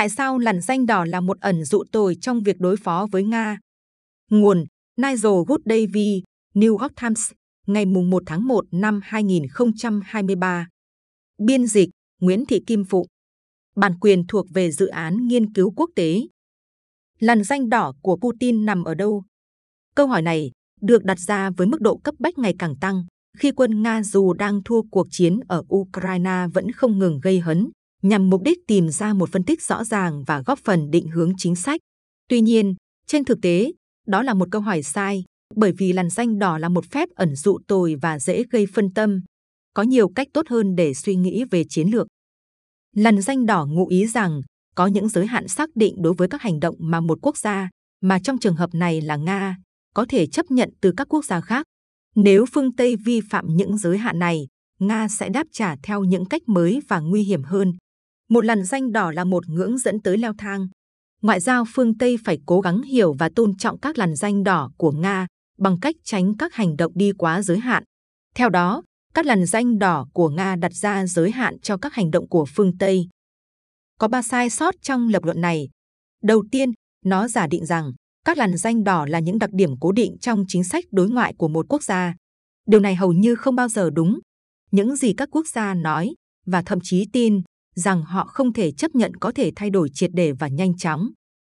Tại sao lằn danh đỏ là một ẩn dụ tồi trong việc đối phó với Nga? Nguồn Nigel Goodavy, New York Times, ngày 1 tháng 1 năm 2023. Biên dịch Nguyễn Thị Kim Phụ. Bản quyền thuộc về dự án nghiên cứu quốc tế. Lằn danh đỏ của Putin nằm ở đâu? Câu hỏi này được đặt ra với mức độ cấp bách ngày càng tăng khi quân Nga dù đang thua cuộc chiến ở Ukraine vẫn không ngừng gây hấn nhằm mục đích tìm ra một phân tích rõ ràng và góp phần định hướng chính sách. Tuy nhiên, trên thực tế, đó là một câu hỏi sai, bởi vì làn danh đỏ là một phép ẩn dụ tồi và dễ gây phân tâm. Có nhiều cách tốt hơn để suy nghĩ về chiến lược. Lần danh đỏ ngụ ý rằng có những giới hạn xác định đối với các hành động mà một quốc gia, mà trong trường hợp này là Nga, có thể chấp nhận từ các quốc gia khác. Nếu phương Tây vi phạm những giới hạn này, Nga sẽ đáp trả theo những cách mới và nguy hiểm hơn. Một làn danh đỏ là một ngưỡng dẫn tới leo thang. Ngoại giao phương Tây phải cố gắng hiểu và tôn trọng các làn danh đỏ của Nga bằng cách tránh các hành động đi quá giới hạn. Theo đó, các làn danh đỏ của Nga đặt ra giới hạn cho các hành động của phương Tây. Có ba sai sót trong lập luận này. Đầu tiên, nó giả định rằng các làn danh đỏ là những đặc điểm cố định trong chính sách đối ngoại của một quốc gia. Điều này hầu như không bao giờ đúng. Những gì các quốc gia nói và thậm chí tin rằng họ không thể chấp nhận có thể thay đổi triệt để và nhanh chóng.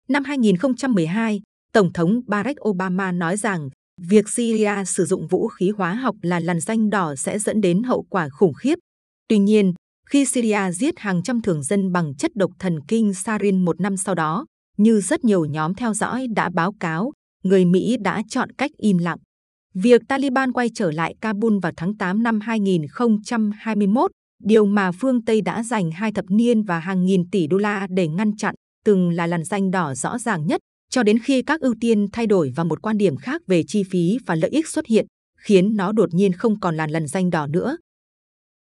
Năm 2012, Tổng thống Barack Obama nói rằng việc Syria sử dụng vũ khí hóa học là làn danh đỏ sẽ dẫn đến hậu quả khủng khiếp. Tuy nhiên, khi Syria giết hàng trăm thường dân bằng chất độc thần kinh sarin một năm sau đó, như rất nhiều nhóm theo dõi đã báo cáo, người Mỹ đã chọn cách im lặng. Việc Taliban quay trở lại Kabul vào tháng 8 năm 2021 điều mà phương Tây đã dành hai thập niên và hàng nghìn tỷ đô la để ngăn chặn, từng là làn danh đỏ rõ ràng nhất, cho đến khi các ưu tiên thay đổi và một quan điểm khác về chi phí và lợi ích xuất hiện, khiến nó đột nhiên không còn là làn danh đỏ nữa.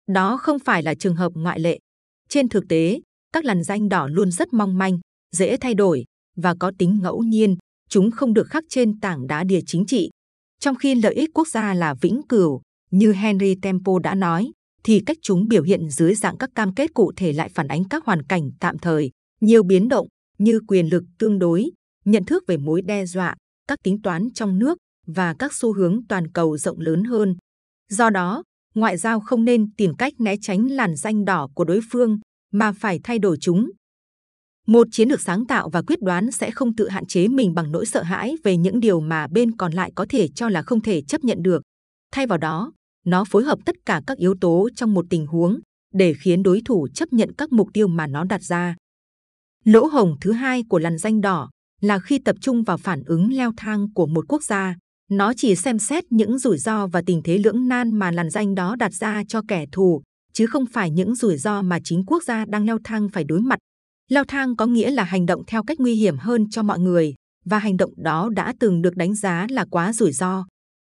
Đó không phải là trường hợp ngoại lệ. Trên thực tế, các làn danh đỏ luôn rất mong manh, dễ thay đổi và có tính ngẫu nhiên, chúng không được khắc trên tảng đá địa chính trị. Trong khi lợi ích quốc gia là vĩnh cửu, như Henry Temple đã nói, thì cách chúng biểu hiện dưới dạng các cam kết cụ thể lại phản ánh các hoàn cảnh tạm thời, nhiều biến động như quyền lực tương đối, nhận thức về mối đe dọa, các tính toán trong nước và các xu hướng toàn cầu rộng lớn hơn. Do đó, ngoại giao không nên tìm cách né tránh làn danh đỏ của đối phương, mà phải thay đổi chúng. Một chiến lược sáng tạo và quyết đoán sẽ không tự hạn chế mình bằng nỗi sợ hãi về những điều mà bên còn lại có thể cho là không thể chấp nhận được. Thay vào đó, nó phối hợp tất cả các yếu tố trong một tình huống để khiến đối thủ chấp nhận các mục tiêu mà nó đặt ra. Lỗ hồng thứ hai của làn danh đỏ là khi tập trung vào phản ứng leo thang của một quốc gia, nó chỉ xem xét những rủi ro và tình thế lưỡng nan mà làn danh đó đặt ra cho kẻ thù, chứ không phải những rủi ro mà chính quốc gia đang leo thang phải đối mặt. Leo thang có nghĩa là hành động theo cách nguy hiểm hơn cho mọi người, và hành động đó đã từng được đánh giá là quá rủi ro.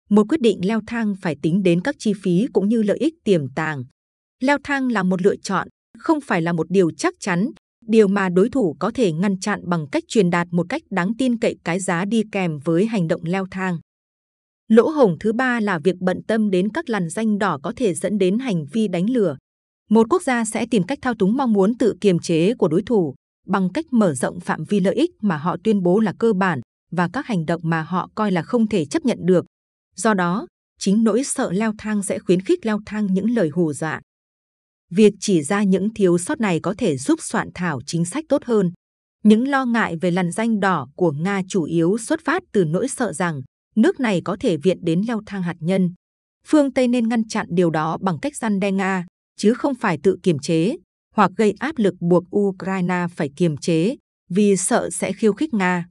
Một quyết định leo thang phải tính đến các chi phí cũng như lợi ích tiềm tàng. Leo thang là một lựa chọn, không phải là một điều chắc chắn, điều mà đối thủ có thể ngăn chặn bằng cách truyền đạt một cách đáng tin cậy cái giá đi kèm với hành động leo thang. Lỗ hổng thứ ba là việc bận tâm đến các làn danh đỏ có thể dẫn đến hành vi đánh lừa. Một quốc gia sẽ tìm cách thao túng mong muốn tự kiềm chế của đối thủ bằng cách mở rộng phạm vi lợi ích mà họ tuyên bố là cơ bản và các hành động mà họ coi là không thể chấp nhận được. Do đó, chính nỗi sợ leo thang sẽ khuyến khích leo thang những lời hù dọa. Việc chỉ ra những thiếu sót này có thể giúp soạn thảo chính sách tốt hơn. Những lo ngại về lằn danh đỏ của Nga chủ yếu xuất phát từ nỗi sợ rằng nước này có thể viện đến leo thang hạt nhân. Phương Tây nên ngăn chặn điều đó bằng cách gian đe Nga, chứ không phải tự kiềm chế hoặc gây áp lực buộc Ukraine phải kiềm chế vì sợ sẽ khiêu khích Nga.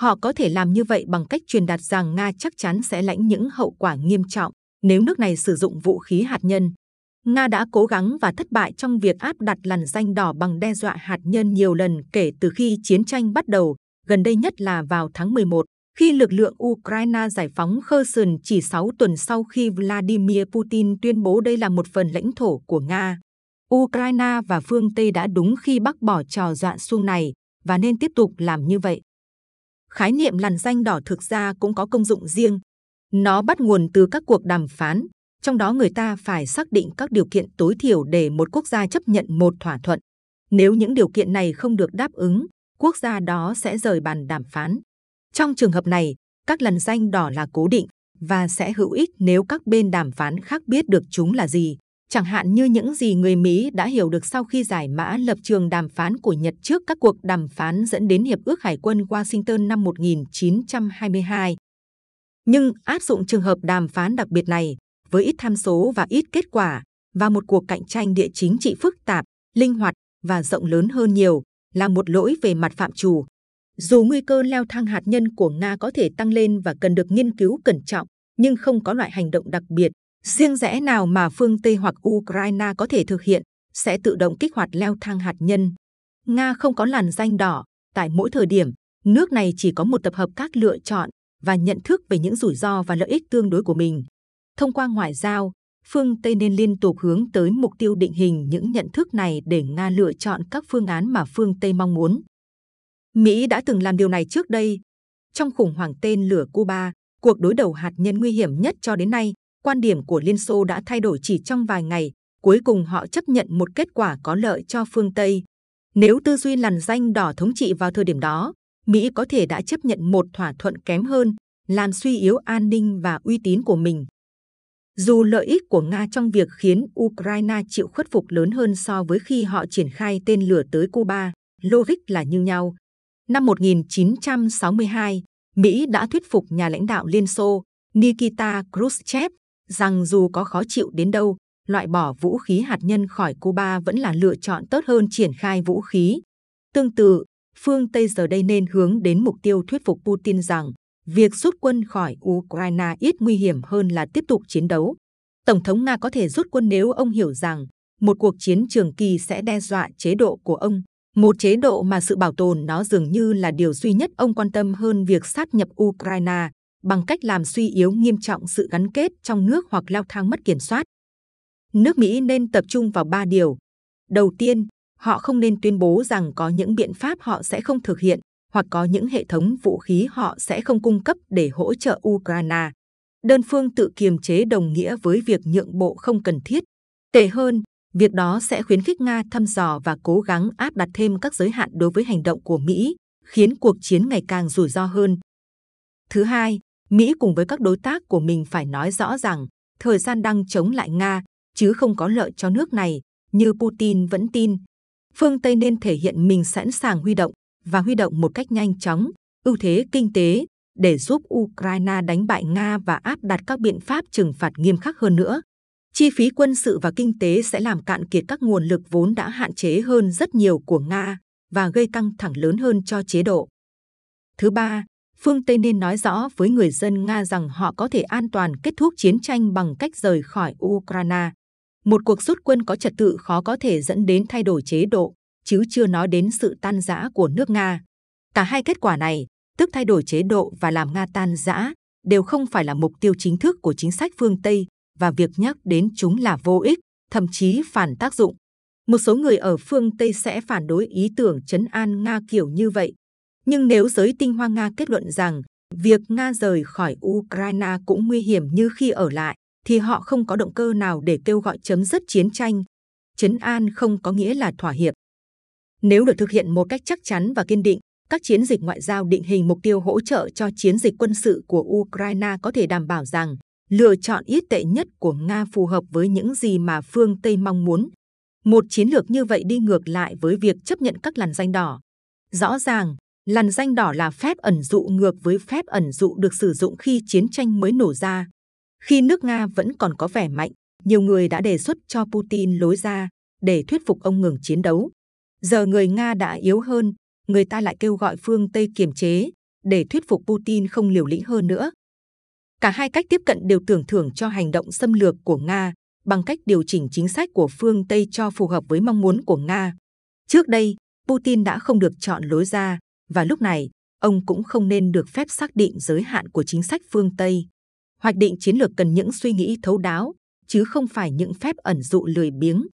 Họ có thể làm như vậy bằng cách truyền đạt rằng Nga chắc chắn sẽ lãnh những hậu quả nghiêm trọng nếu nước này sử dụng vũ khí hạt nhân. Nga đã cố gắng và thất bại trong việc áp đặt làn danh đỏ bằng đe dọa hạt nhân nhiều lần kể từ khi chiến tranh bắt đầu, gần đây nhất là vào tháng 11, khi lực lượng Ukraine giải phóng Kherson chỉ 6 tuần sau khi Vladimir Putin tuyên bố đây là một phần lãnh thổ của Nga. Ukraine và phương Tây đã đúng khi bác bỏ trò dọa xuông này và nên tiếp tục làm như vậy khái niệm làn danh đỏ thực ra cũng có công dụng riêng. Nó bắt nguồn từ các cuộc đàm phán, trong đó người ta phải xác định các điều kiện tối thiểu để một quốc gia chấp nhận một thỏa thuận. Nếu những điều kiện này không được đáp ứng, quốc gia đó sẽ rời bàn đàm phán. Trong trường hợp này, các lần danh đỏ là cố định và sẽ hữu ích nếu các bên đàm phán khác biết được chúng là gì, chẳng hạn như những gì người Mỹ đã hiểu được sau khi giải mã lập trường đàm phán của Nhật trước các cuộc đàm phán dẫn đến Hiệp ước Hải quân Washington năm 1922. Nhưng áp dụng trường hợp đàm phán đặc biệt này, với ít tham số và ít kết quả, và một cuộc cạnh tranh địa chính trị phức tạp, linh hoạt và rộng lớn hơn nhiều, là một lỗi về mặt phạm trù. Dù nguy cơ leo thang hạt nhân của Nga có thể tăng lên và cần được nghiên cứu cẩn trọng, nhưng không có loại hành động đặc biệt, riêng rẽ nào mà phương Tây hoặc Ukraine có thể thực hiện sẽ tự động kích hoạt leo thang hạt nhân. Nga không có làn danh đỏ, tại mỗi thời điểm, nước này chỉ có một tập hợp các lựa chọn và nhận thức về những rủi ro và lợi ích tương đối của mình. Thông qua ngoại giao, phương Tây nên liên tục hướng tới mục tiêu định hình những nhận thức này để Nga lựa chọn các phương án mà phương Tây mong muốn. Mỹ đã từng làm điều này trước đây. Trong khủng hoảng tên lửa Cuba, cuộc đối đầu hạt nhân nguy hiểm nhất cho đến nay, quan điểm của Liên Xô đã thay đổi chỉ trong vài ngày. Cuối cùng họ chấp nhận một kết quả có lợi cho phương Tây. Nếu tư duy lằn danh đỏ thống trị vào thời điểm đó, Mỹ có thể đã chấp nhận một thỏa thuận kém hơn, làm suy yếu an ninh và uy tín của mình. Dù lợi ích của Nga trong việc khiến Ukraine chịu khuất phục lớn hơn so với khi họ triển khai tên lửa tới Cuba, logic là như nhau. Năm 1962, Mỹ đã thuyết phục nhà lãnh đạo Liên Xô Nikita Khrushchev rằng dù có khó chịu đến đâu, loại bỏ vũ khí hạt nhân khỏi Cuba vẫn là lựa chọn tốt hơn triển khai vũ khí. Tương tự, phương Tây giờ đây nên hướng đến mục tiêu thuyết phục Putin rằng việc rút quân khỏi Ukraine ít nguy hiểm hơn là tiếp tục chiến đấu. Tổng thống Nga có thể rút quân nếu ông hiểu rằng một cuộc chiến trường kỳ sẽ đe dọa chế độ của ông, một chế độ mà sự bảo tồn nó dường như là điều duy nhất ông quan tâm hơn việc sát nhập Ukraine bằng cách làm suy yếu nghiêm trọng sự gắn kết trong nước hoặc leo thang mất kiểm soát. Nước Mỹ nên tập trung vào ba điều. Đầu tiên, họ không nên tuyên bố rằng có những biện pháp họ sẽ không thực hiện hoặc có những hệ thống vũ khí họ sẽ không cung cấp để hỗ trợ Ukraine. Đơn phương tự kiềm chế đồng nghĩa với việc nhượng bộ không cần thiết. Tệ hơn, việc đó sẽ khuyến khích Nga thăm dò và cố gắng áp đặt thêm các giới hạn đối với hành động của Mỹ, khiến cuộc chiến ngày càng rủi ro hơn. Thứ hai, Mỹ cùng với các đối tác của mình phải nói rõ rằng thời gian đang chống lại Nga, chứ không có lợi cho nước này, như Putin vẫn tin. Phương Tây nên thể hiện mình sẵn sàng huy động và huy động một cách nhanh chóng, ưu thế kinh tế để giúp Ukraine đánh bại Nga và áp đặt các biện pháp trừng phạt nghiêm khắc hơn nữa. Chi phí quân sự và kinh tế sẽ làm cạn kiệt các nguồn lực vốn đã hạn chế hơn rất nhiều của Nga và gây căng thẳng lớn hơn cho chế độ. Thứ ba, phương Tây nên nói rõ với người dân Nga rằng họ có thể an toàn kết thúc chiến tranh bằng cách rời khỏi Ukraine. Một cuộc rút quân có trật tự khó có thể dẫn đến thay đổi chế độ, chứ chưa nói đến sự tan rã của nước Nga. Cả hai kết quả này, tức thay đổi chế độ và làm Nga tan rã, đều không phải là mục tiêu chính thức của chính sách phương Tây và việc nhắc đến chúng là vô ích, thậm chí phản tác dụng. Một số người ở phương Tây sẽ phản đối ý tưởng chấn an Nga kiểu như vậy. Nhưng nếu giới tinh hoa Nga kết luận rằng việc Nga rời khỏi Ukraine cũng nguy hiểm như khi ở lại, thì họ không có động cơ nào để kêu gọi chấm dứt chiến tranh. Chấn an không có nghĩa là thỏa hiệp. Nếu được thực hiện một cách chắc chắn và kiên định, các chiến dịch ngoại giao định hình mục tiêu hỗ trợ cho chiến dịch quân sự của Ukraine có thể đảm bảo rằng lựa chọn ít tệ nhất của Nga phù hợp với những gì mà phương Tây mong muốn. Một chiến lược như vậy đi ngược lại với việc chấp nhận các làn danh đỏ. Rõ ràng, làn danh đỏ là phép ẩn dụ ngược với phép ẩn dụ được sử dụng khi chiến tranh mới nổ ra. Khi nước Nga vẫn còn có vẻ mạnh, nhiều người đã đề xuất cho Putin lối ra để thuyết phục ông ngừng chiến đấu. Giờ người Nga đã yếu hơn, người ta lại kêu gọi phương Tây kiềm chế để thuyết phục Putin không liều lĩnh hơn nữa. Cả hai cách tiếp cận đều tưởng thưởng cho hành động xâm lược của Nga bằng cách điều chỉnh chính sách của phương Tây cho phù hợp với mong muốn của Nga. Trước đây, Putin đã không được chọn lối ra và lúc này ông cũng không nên được phép xác định giới hạn của chính sách phương Tây. Hoạch định chiến lược cần những suy nghĩ thấu đáo, chứ không phải những phép ẩn dụ lười biếng.